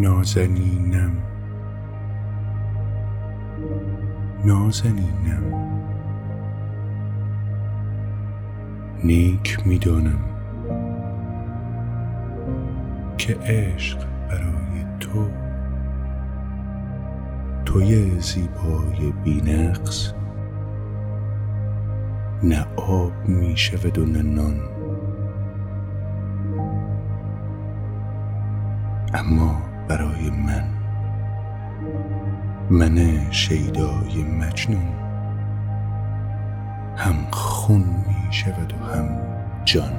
نازنینم. نازنینم. نیک می‌دانم که عشق برای تو توی زیبای بینقص نه آب می شود و نه نان. اما برای من. من شیدای مجنون. هم خون می شود و هم جان.